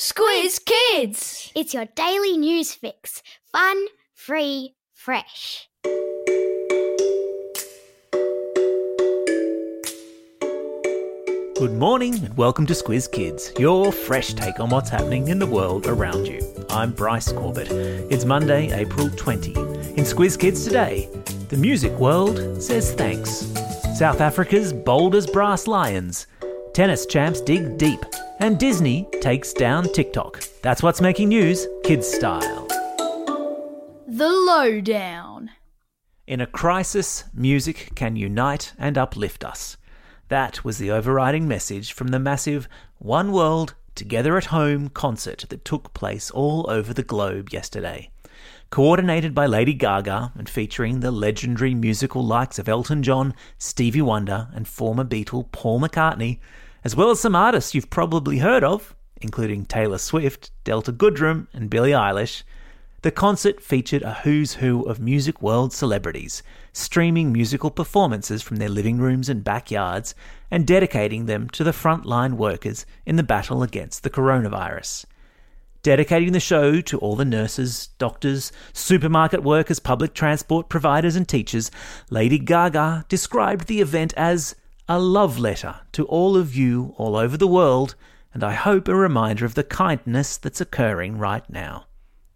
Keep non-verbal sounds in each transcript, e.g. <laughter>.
Squiz Kids! It's your daily news fix. Fun, free, fresh. Good morning and welcome to Squiz Kids, your fresh take on what's happening in the world around you. I'm Bryce Corbett. It's Monday, April 20. In Squiz Kids today, the music world says thanks. South Africa's bold as brass lions. Tennis champs dig deep. And Disney takes down TikTok. That's what's making news, kids style. The Lowdown. In a crisis, music can unite and uplift us. That was the overriding message from the massive One World, Together at Home concert that took place all over the globe yesterday. Coordinated by Lady Gaga and featuring the legendary musical likes of Elton John, Stevie Wonder, and former Beatle Paul McCartney, as well as some artists you've probably heard of, including Taylor Swift, Delta Goodrem, and Billie Eilish, the concert featured a who's who of music world celebrities, streaming musical performances from their living rooms and backyards and dedicating them to the frontline workers in the battle against the coronavirus. Dedicating the show to all the nurses, doctors, supermarket workers, public transport providers, and teachers, Lady Gaga described the event as a love letter to all of you all over the world, and I hope a reminder of the kindness that's occurring right now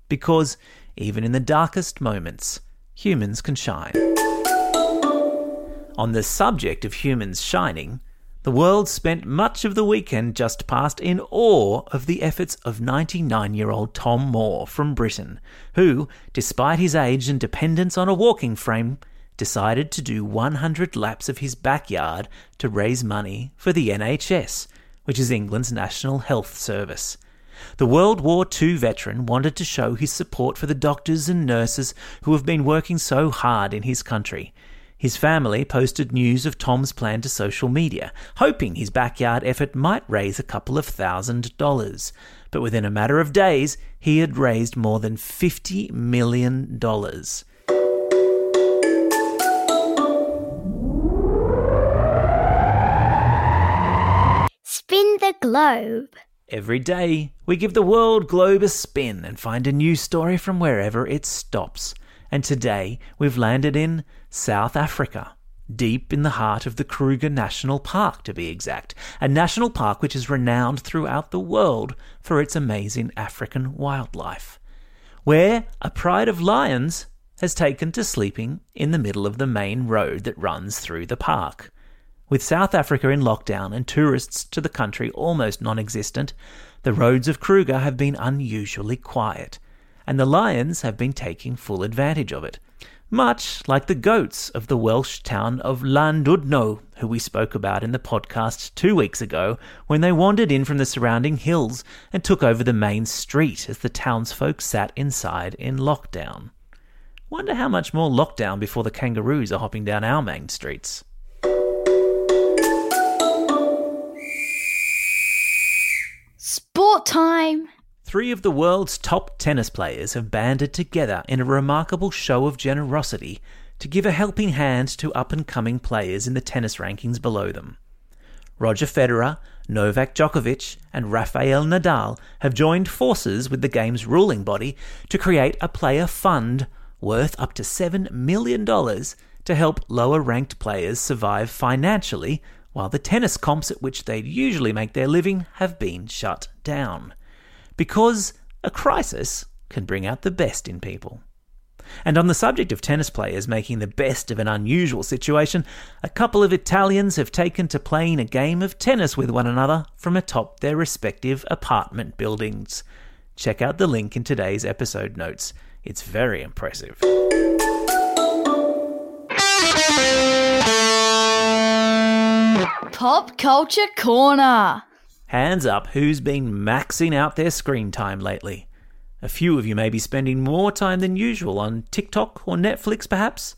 because even in the darkest moments, humans can shine. On the subject of humans shining, the world spent much of the weekend just past in awe of the efforts of 99 year old Tom Moore from Britain, who, despite his age and dependence on a walking frame, decided to do 100 laps of his backyard to raise money for the NHS, which is England's National Health Service. The World War II veteran wanted to show his support for the doctors and nurses who have been working so hard in his country. His family posted news of Tom's plan to social media, hoping his backyard effort might raise a couple of thousand dollars. But within a matter of days, he had raised more than $50 million. The globe. Every day, we give the world globe a spin and find a new story from wherever it stops. And today, we've landed in South Africa, deep in the heart of the Kruger National Park, to be exact, a national park which is renowned throughout the world for its amazing African wildlife. Where a pride of lions has taken to sleeping in the middle of the main road that runs through the park. With South Africa in lockdown and tourists to the country almost non existent, the roads of Kruger have been unusually quiet, and the lions have been taking full advantage of it. Much like the goats of the Welsh town of Llandudno, who we spoke about in the podcast two weeks ago, when they wandered in from the surrounding hills and took over the main street as the townsfolk sat inside in lockdown. Wonder how much more lockdown before the kangaroos are hopping down our main streets. Sport time! Three of the world's top tennis players have banded together in a remarkable show of generosity to give a helping hand to up and coming players in the tennis rankings below them. Roger Federer, Novak Djokovic, and Rafael Nadal have joined forces with the game's ruling body to create a player fund worth up to $7 million to help lower ranked players survive financially while the tennis comps at which they'd usually make their living have been shut down. Because a crisis can bring out the best in people. And on the subject of tennis players making the best of an unusual situation, a couple of Italians have taken to playing a game of tennis with one another from atop their respective apartment buildings. Check out the link in today's episode notes. It's very impressive. Pop Culture Corner. Hands up who's been maxing out their screen time lately. A few of you may be spending more time than usual on TikTok or Netflix, perhaps.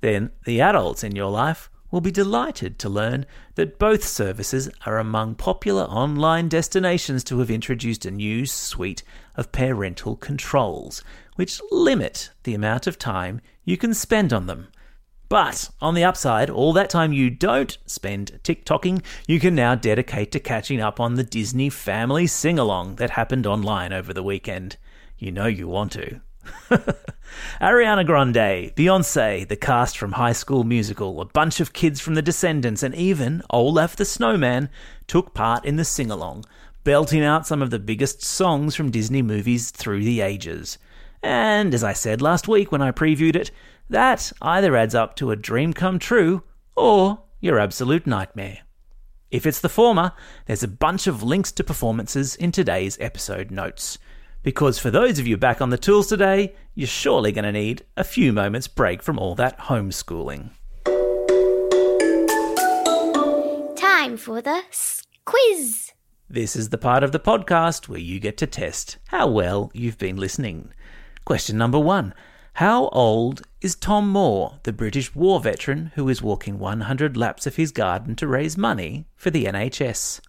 Then the adults in your life will be delighted to learn that both services are among popular online destinations to have introduced a new suite of parental controls, which limit the amount of time you can spend on them But on the upside, all that time you don't spend TikToking, you can now dedicate to catching up on the Disney family sing along that happened online over the weekend. You know you want to. <laughs> Ariana Grande, Beyonce, the cast from High School Musical, a bunch of kids from The Descendants, and even Olaf the Snowman took part in the sing along, belting out some of the biggest songs from Disney movies through the ages. And as I said last week when I previewed it, that either adds up to a dream come true or your absolute nightmare. If it's the former, there's a bunch of links to performances in today's episode notes. Because for those of you back on the tools today, you're surely going to need a few moments break from all that homeschooling. Time for the quiz. This is the part of the podcast where you get to test how well you've been listening. Question number one How old is Tom Moore, the British war veteran who is walking 100 laps of his garden to raise money for the NHS?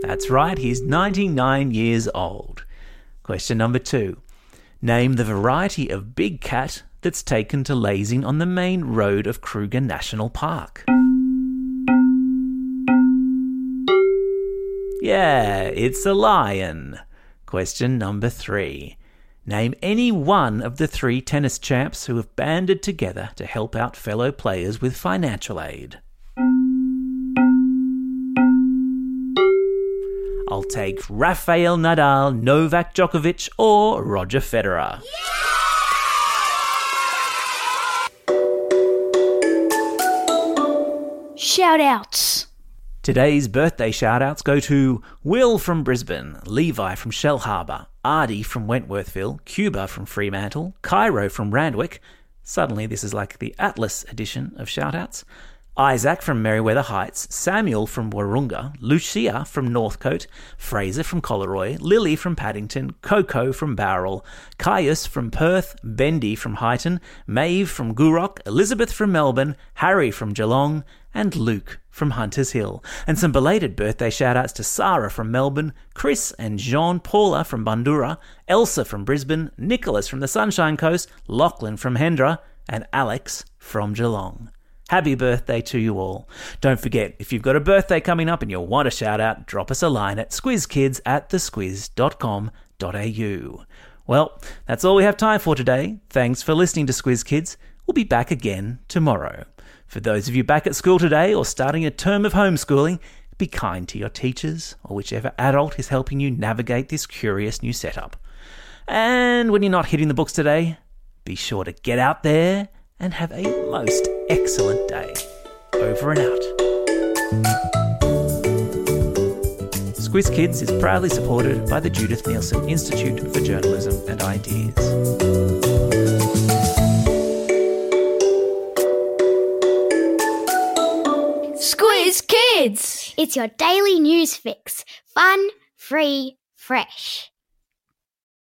That's right, he's 99 years old. Question number two. Name the variety of big cat that's taken to lazing on the main road of Kruger National Park. Yeah, it's a lion. Question number three. Name any one of the three tennis champs who have banded together to help out fellow players with financial aid. I'll take Rafael Nadal, Novak Djokovic, or Roger Federer. Shout outs. Today's birthday shoutouts go to Will from Brisbane, Levi from Shellharbour, Ardy from Wentworthville, Cuba from Fremantle, Cairo from Randwick. Suddenly, this is like the Atlas edition of shoutouts. Isaac from Merewether Heights, Samuel from Wahroonga, Lucia from Northcote, Fraser from Collaroy, Lily from Paddington, Coco from Bowral, Caius from Perth, Bendy from Highton, Maeve from Gourock, Elizabeth from Melbourne, Harry from Geelong, and Luke from Hunters Hill. And some belated birthday shoutouts to Sarah from Melbourne, Chris and Jean Paula from Bundoora, Elsa from Brisbane, Nicholas from the Sunshine Coast, Lachlan from Hendra, and Alex from Geelong. Happy birthday to you all. Don't forget, if you've got a birthday coming up and you want a shout out, drop us a line at squizkids at thesquiz.com.au. Well, that's all we have time for today. Thanks for listening to Squiz Kids. We'll be back again tomorrow. For those of you back at school today or starting a term of homeschooling, be kind to your teachers or whichever adult is helping you navigate this curious new setup. And when you're not hitting the books today, be sure to get out there and have a most excellent day. Over and out. Squiz Kids is proudly supported by the Judith Neilson Institute for Journalism and Ideas. Squiz Kids. It's your daily news fix. Fun, free, fresh.